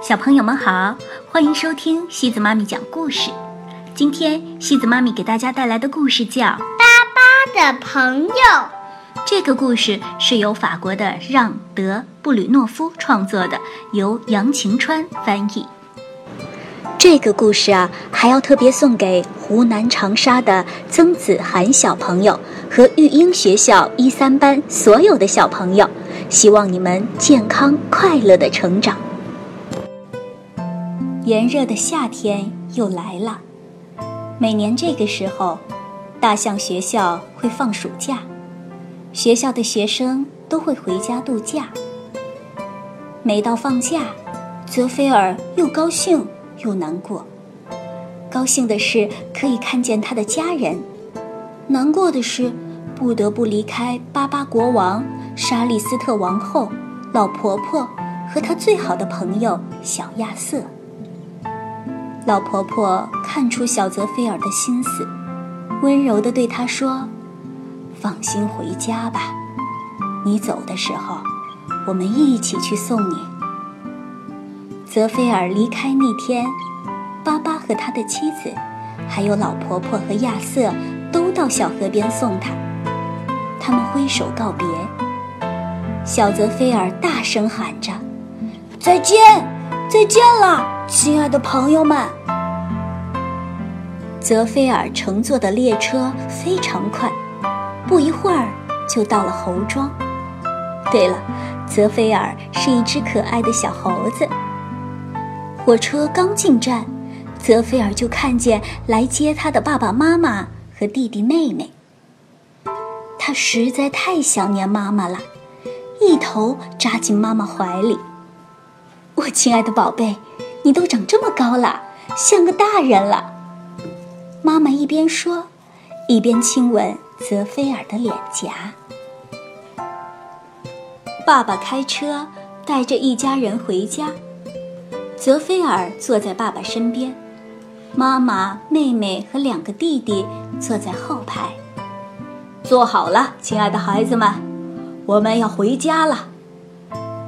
小朋友们好，欢迎收听西子妈咪讲故事。今天西子妈咪给大家带来的故事叫《巴巴的朋友》。这个故事是由法国的让·德·布吕诺夫创作的，由杨晴川翻译。这个故事啊，还要特别送给湖南长沙的曾子涵小朋友和育英学校一三班所有的小朋友，希望你们健康快乐的成长。炎热的夏天又来了，每年这个时候，大象学校会放暑假，学校的学生都会回家度假。每到放假，泽菲尔又高兴又难过。高兴的是可以看见他的家人，难过的是不得不离开巴巴国王、莎莉斯特王后、老婆婆和他最好的朋友小亚瑟。老婆婆看出小泽菲尔的心思，温柔地对他说：“放心回家吧，你走的时候，我们一起去送你。”泽菲尔离开那天，巴巴和他的妻子，还有老婆婆和亚瑟都到小河边送他。他们挥手告别，小泽菲尔大声喊着：“再见，再见了！”亲爱的朋友们，泽菲尔乘坐的列车非常快，不一会儿就到了猴庄。对了，泽菲尔是一只可爱的小猴子。火车刚进站，泽菲尔就看见来接他的爸爸妈妈和弟弟妹妹。他实在太想念妈妈了，一头扎进妈妈怀里。我亲爱的宝贝。你都长这么高了，像个大人了。妈妈一边说，一边亲吻泽菲尔的脸颊。爸爸开车带着一家人回家，泽菲尔坐在爸爸身边，妈妈、妹妹和两个弟弟坐在后排。坐好了，亲爱的孩子们，我们要回家了。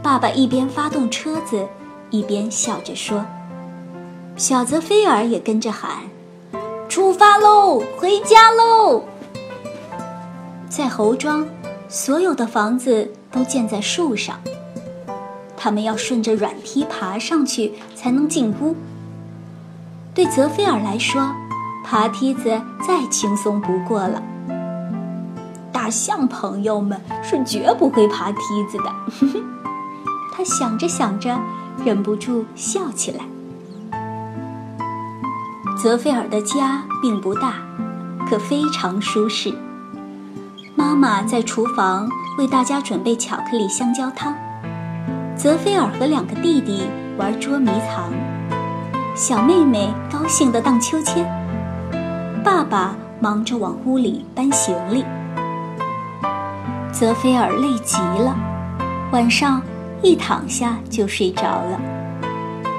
爸爸一边发动车子。一边笑着说：“小泽菲尔也跟着喊：‘出发喽，回家喽！’在猴庄，所有的房子都建在树上，他们要顺着软梯爬上去才能进屋。对泽菲尔来说，爬梯子再轻松不过了。大象朋友们是绝不会爬梯子的。他想着想着。忍不住笑起来。泽菲尔的家并不大，可非常舒适。妈妈在厨房为大家准备巧克力香蕉汤，泽菲尔和两个弟弟玩捉迷藏，小妹妹高兴地荡秋千，爸爸忙着往屋里搬行李。泽菲尔累极了，晚上。一躺下就睡着了。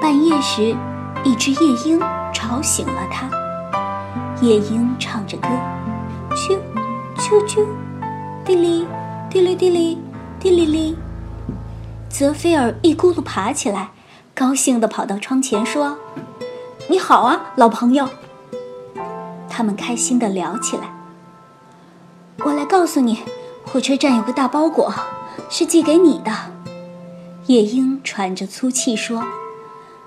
半夜时，一只夜莺吵醒了他。夜莺唱着歌，啾，啾啾，滴哩，滴哩滴哩，滴哩哩。泽菲尔一咕噜爬起来，高兴地跑到窗前说：“你好啊，老朋友。”他们开心地聊起来。我来告诉你，火车站有个大包裹，是寄给你的。夜莺喘着粗气说：“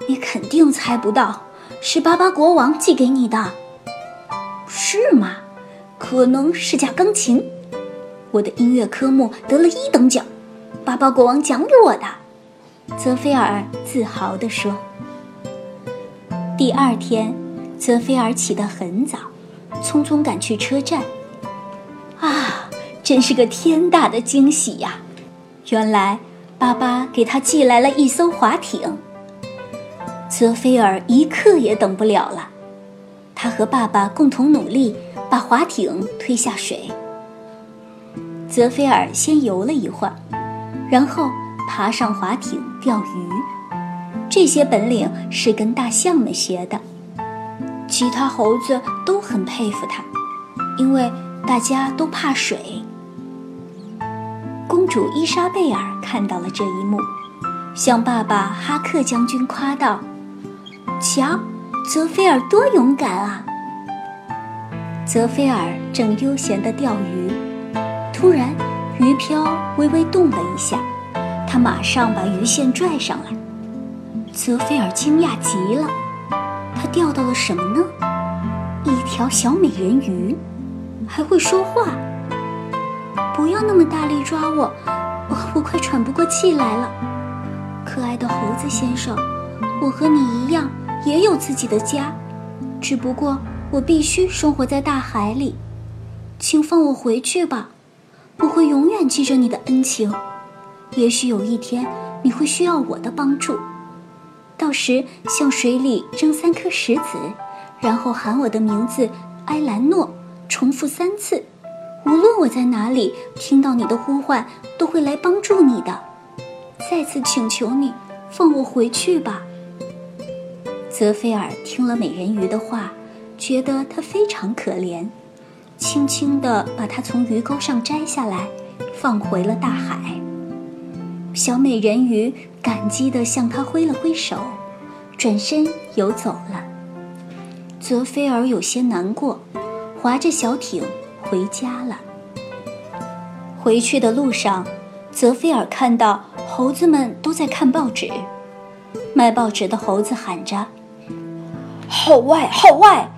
你肯定猜不到，是巴巴国王寄给你的，是吗？可能是架钢琴。我的音乐科目得了一等奖，巴巴国王奖给我的。”泽菲尔自豪地说。第二天，泽菲尔起得很早，匆匆赶去车站。啊，真是个天大的惊喜呀！原来。巴巴给他寄来了一艘滑艇。泽菲尔一刻也等不了了，他和爸爸共同努力，把滑艇推下水。泽菲尔先游了一会儿，然后爬上滑艇钓鱼。这些本领是跟大象们学的，其他猴子都很佩服他，因为大家都怕水。公主伊莎贝尔看到了这一幕，向爸爸哈克将军夸道：“瞧，泽菲尔多勇敢啊！”泽菲尔正悠闲地钓鱼，突然鱼漂微微动了一下，他马上把鱼线拽上来。泽菲尔惊讶极了，他钓到了什么呢？一条小美人鱼，还会说话。不要那么大力抓我，我快喘不过气来了。可爱的猴子先生，我和你一样，也有自己的家，只不过我必须生活在大海里。请放我回去吧，我会永远记着你的恩情。也许有一天你会需要我的帮助。到时向水里扔三颗石子，然后喊我的名字埃兰诺，重复三次。无论我在哪里，听到你的呼唤，都会来帮助你的。再次请求你放我回去吧。泽菲尔听了美人鱼的话，觉得她非常可怜，轻轻地把她从鱼钩上摘下来，放回了大海。小美人鱼感激地向他挥了挥手，转身游走了。泽菲尔有些难过，划着小艇回家了。回去的路上，泽菲尔看到猴子们都在看报纸，卖报纸的猴子喊着：“号外，号外！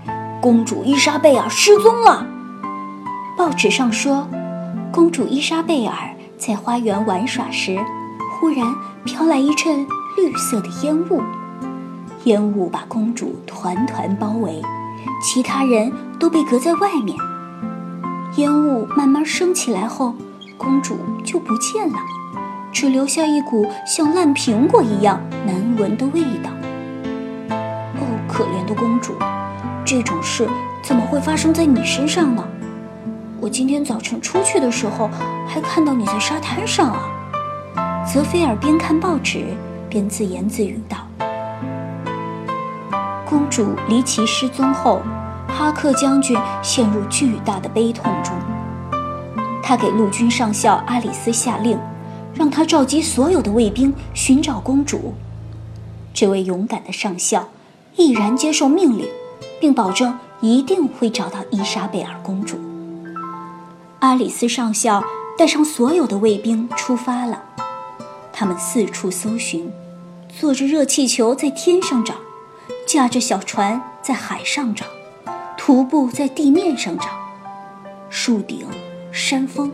公主伊莎贝尔失踪了！”报纸上说，公主伊莎贝尔在花园玩耍时。忽然飘来一阵绿色的烟雾，烟雾把公主团团包围，其他人都被隔在外面。烟雾慢慢升起来后，公主就不见了，只留下一股像烂苹果一样难闻的味道。的公主，这种事怎么会发生在你身上呢？我今天早晨出去的时候，还看到你在沙滩上啊。泽菲尔边看报纸边自言自语道：“公主离奇失踪后，哈克将军陷入巨大的悲痛中。他给陆军上校阿里斯下令，让他召集所有的卫兵寻找公主。这位勇敢的上校毅然接受命令，并保证一定会找到伊莎贝尔公主。阿里斯上校带上所有的卫兵出发了。”他们四处搜寻，坐着热气球在天上找，驾着小船在海上找，徒步在地面上找，树顶、山峰、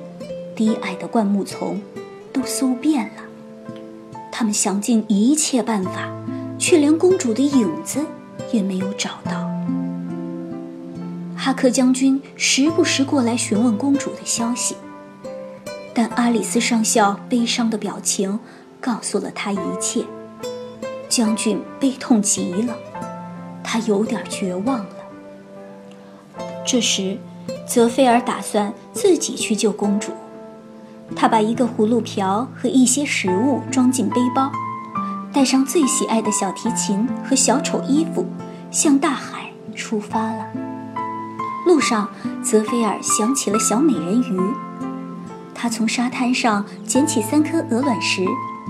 低矮的灌木丛，都搜遍了。他们想尽一切办法，却连公主的影子也没有找到。哈克将军时不时过来询问公主的消息。但阿里斯上校悲伤的表情告诉了他一切。将军悲痛极了，他有点绝望了。这时，泽菲尔打算自己去救公主。他把一个葫芦瓢和一些食物装进背包，带上最喜爱的小提琴和小丑衣服，向大海出发了。路上，泽菲尔想起了小美人鱼。他从沙滩上捡起三颗鹅卵石，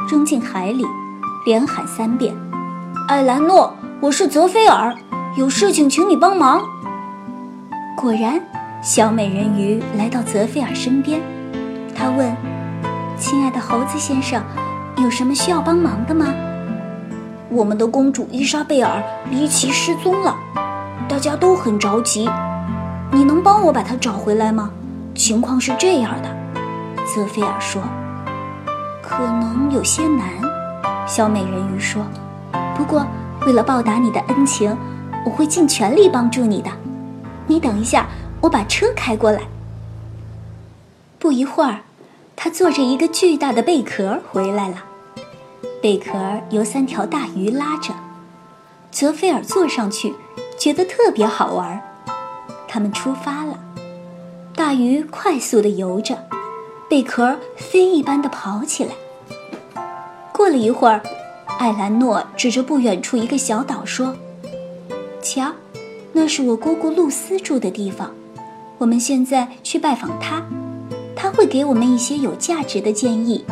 扔进海里，连喊三遍：“艾兰诺，我是泽菲尔，有事情请你帮忙。”果然，小美人鱼来到泽菲尔身边。她问：“亲爱的猴子先生，有什么需要帮忙的吗？”“我们的公主伊莎贝尔离奇失踪了，大家都很着急。你能帮我把她找回来吗？情况是这样的。”泽菲尔说：“可能有些难。”小美人鱼说：“不过，为了报答你的恩情，我会尽全力帮助你的。你等一下，我把车开过来。”不一会儿，他坐着一个巨大的贝壳回来了。贝壳由三条大鱼拉着，泽菲尔坐上去，觉得特别好玩。他们出发了，大鱼快速地游着。贝壳飞一般的跑起来。过了一会儿，艾兰诺指着不远处一个小岛说：“瞧，那是我姑姑露丝住的地方。我们现在去拜访她，她会给我们一些有价值的建议。”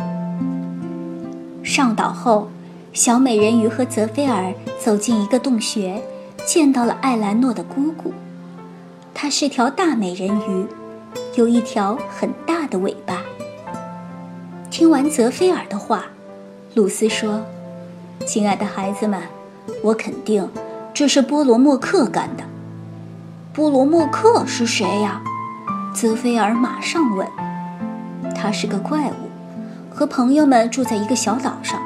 上岛后，小美人鱼和泽菲尔走进一个洞穴，见到了艾兰诺的姑姑。她是条大美人鱼，有一条很大的尾巴。听完泽菲尔的话，露丝说：“亲爱的孩子们，我肯定这是波罗莫克干的。”波罗莫克是谁呀？泽菲尔马上问。他是个怪物，和朋友们住在一个小岛上。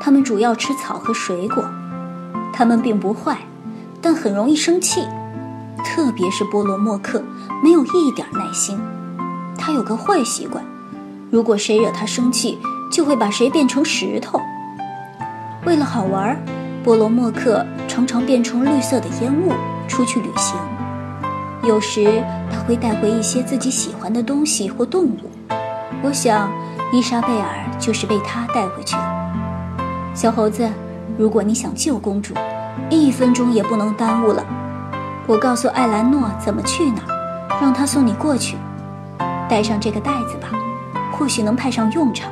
他们主要吃草和水果。他们并不坏，但很容易生气，特别是波罗莫克，没有一点耐心。他有个坏习惯，如果谁惹他生气，就会把谁变成石头。为了好玩，波罗莫克常常变成绿色的烟雾。出去旅行，有时他会带回一些自己喜欢的东西或动物。我想，伊莎贝尔就是被他带回去了。小猴子，如果你想救公主，一分钟也不能耽误了。我告诉艾兰诺怎么去哪儿，让他送你过去。带上这个袋子吧，或许能派上用场。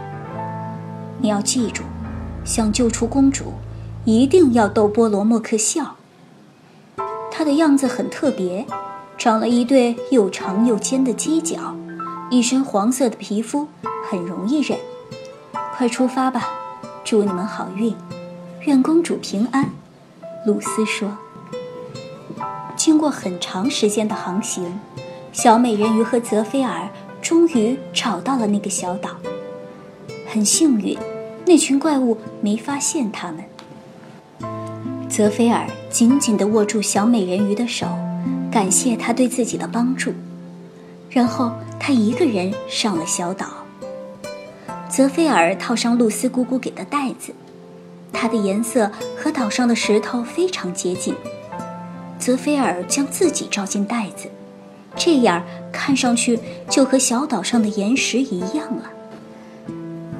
你要记住，想救出公主，一定要逗波罗莫克笑。他的样子很特别，长了一对又长又尖的犄角，一身黄色的皮肤，很容易忍。快出发吧，祝你们好运，愿公主平安。露丝说。经过很长时间的航行，小美人鱼和泽菲尔终于找到了那个小岛。很幸运，那群怪物没发现他们。泽菲尔紧紧地握住小美人鱼的手，感谢她对自己的帮助。然后他一个人上了小岛。泽菲尔套上露丝姑姑给的袋子，它的颜色和岛上的石头非常接近。泽菲尔将自己照进袋子，这样看上去就和小岛上的岩石一样了。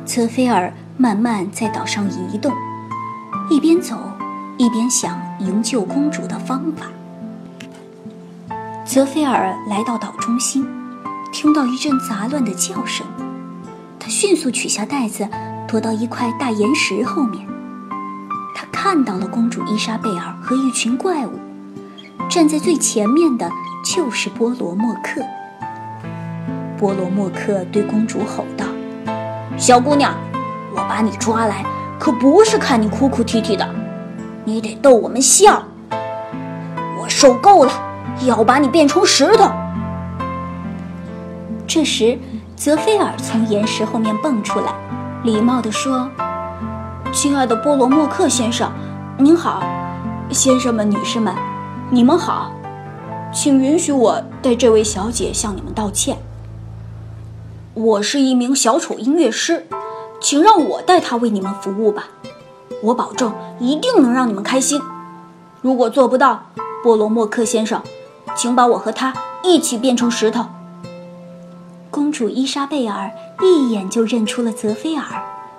泽菲尔慢慢在岛上移动，一边走。一边想营救公主的方法，泽菲尔来到岛中心，听到一阵杂乱的叫声。他迅速取下袋子，躲到一块大岩石后面。他看到了公主伊莎贝尔和一群怪物，站在最前面的就是波罗莫克。波罗莫克对公主吼道：“小姑娘，我把你抓来，可不是看你哭哭啼啼的。”你得逗我们笑，我受够了，要把你变成石头。这时，泽菲尔从岩石后面蹦出来，礼貌地说：“亲爱的波罗莫克先生，您好，先生们、女士们，你们好，请允许我代这位小姐向你们道歉。我是一名小丑音乐师，请让我代他为你们服务吧。”我保证一定能让你们开心。如果做不到，波罗莫克先生，请把我和他一起变成石头。公主伊莎贝尔一眼就认出了泽菲尔，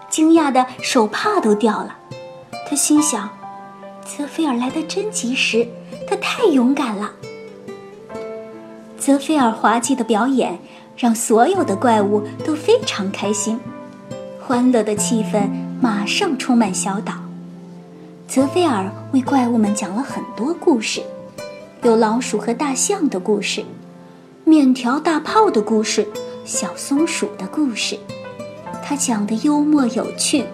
惊讶的手帕都掉了。她心想：泽菲尔来得真及时，他太勇敢了。泽菲尔滑稽的表演让所有的怪物都非常开心，欢乐的气氛。马上充满小岛。泽菲尔为怪物们讲了很多故事，有老鼠和大象的故事，面条大炮的故事，小松鼠的故事。他讲的幽默有趣，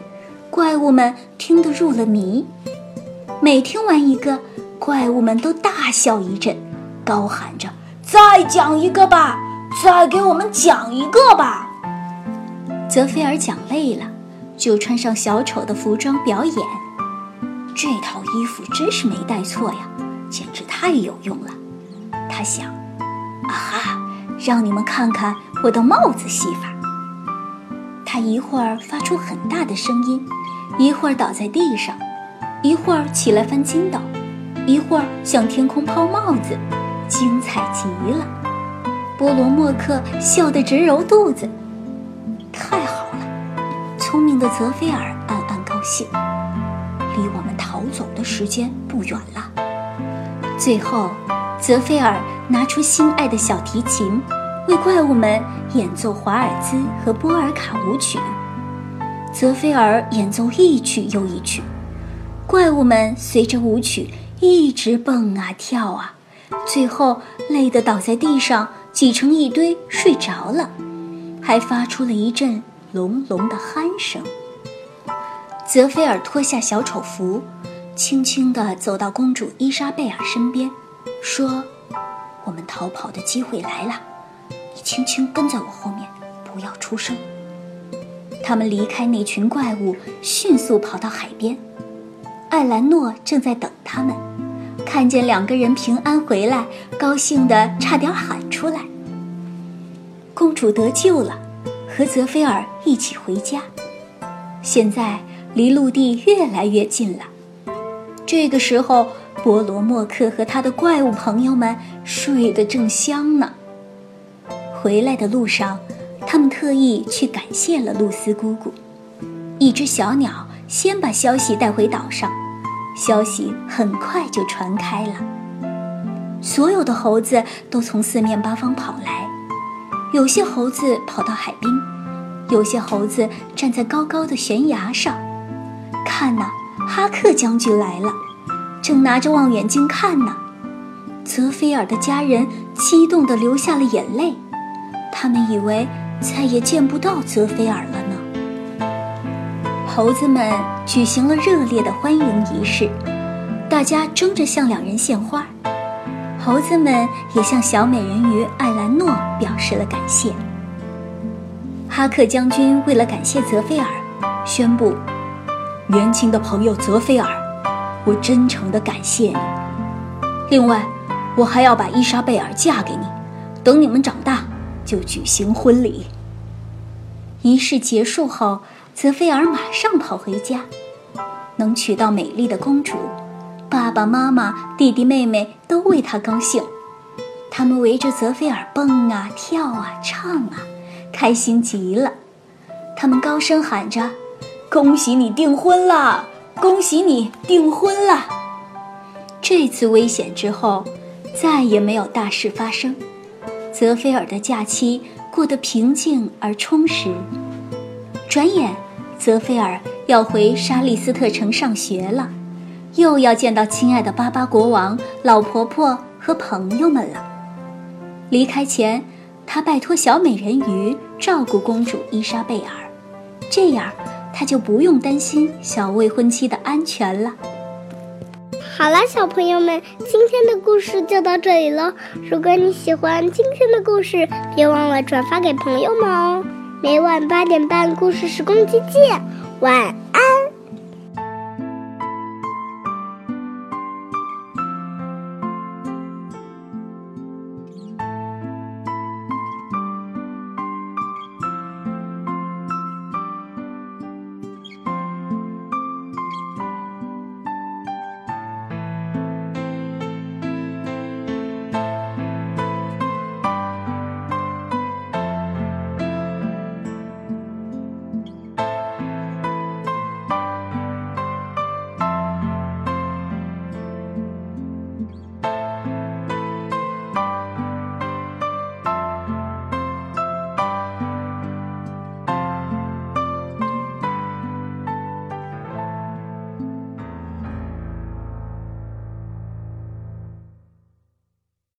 怪物们听得入了迷。每听完一个，怪物们都大笑一阵，高喊着：“再讲一个吧，再给我们讲一个吧。”泽菲尔讲累了。就穿上小丑的服装表演，这套衣服真是没带错呀，简直太有用了。他想，啊哈，让你们看看我的帽子戏法。他一会儿发出很大的声音，一会儿倒在地上，一会儿起来翻筋斗，一会儿向天空抛帽子，精彩极了。波罗莫克笑得直揉肚子，太好了。聪明的泽菲尔暗暗高兴，离我们逃走的时间不远了。最后，泽菲尔拿出心爱的小提琴，为怪物们演奏华尔兹和波尔卡舞曲。泽菲尔演奏一曲又一曲，怪物们随着舞曲一直蹦啊跳啊，最后累得倒在地上，挤成一堆睡着了，还发出了一阵隆隆的鼾声。泽菲尔脱下小丑服，轻轻地走到公主伊莎贝尔身边，说：“我们逃跑的机会来了，你轻轻跟在我后面，不要出声。”他们离开那群怪物，迅速跑到海边。艾兰诺正在等他们，看见两个人平安回来，高兴得差点喊出来。公主得救了，和泽菲尔一起回家。现在离陆地越来越近了。这个时候，波罗莫克和他的怪物朋友们睡得正香呢。回来的路上。他们特意去感谢了露丝姑姑。一只小鸟先把消息带回岛上，消息很快就传开了。所有的猴子都从四面八方跑来，有些猴子跑到海滨，有些猴子站在高高的悬崖上。看呐，哈克将军来了，正拿着望远镜看呢。泽菲尔的家人激动地流下了眼泪，他们以为。再也见不到泽菲尔了呢。猴子们举行了热烈的欢迎仪式，大家争着向两人献花。猴子们也向小美人鱼艾兰诺表示了感谢。哈克将军为了感谢泽菲尔，宣布：“年轻的朋友泽菲尔，我真诚地感谢你。另外，我还要把伊莎贝尔嫁给你，等你们长大。”就举行婚礼。仪式结束后，泽菲尔马上跑回家。能娶到美丽的公主，爸爸妈妈、弟弟妹妹都为他高兴。他们围着泽菲尔蹦啊跳啊唱啊，开心极了。他们高声喊着：“恭喜你订婚了！恭喜你订婚了！”这次危险之后，再也没有大事发生。泽菲尔的假期过得平静而充实。转眼，泽菲尔要回沙利斯特城上学了，又要见到亲爱的巴巴国王、老婆婆和朋友们了。离开前，他拜托小美人鱼照顾公主伊莎贝尔，这样他就不用担心小未婚妻的安全了。好了，小朋友们，今天的故事就到这里了。如果你喜欢今天的故事，别忘了转发给朋友们哦。每晚八点半，故事时光机见，晚。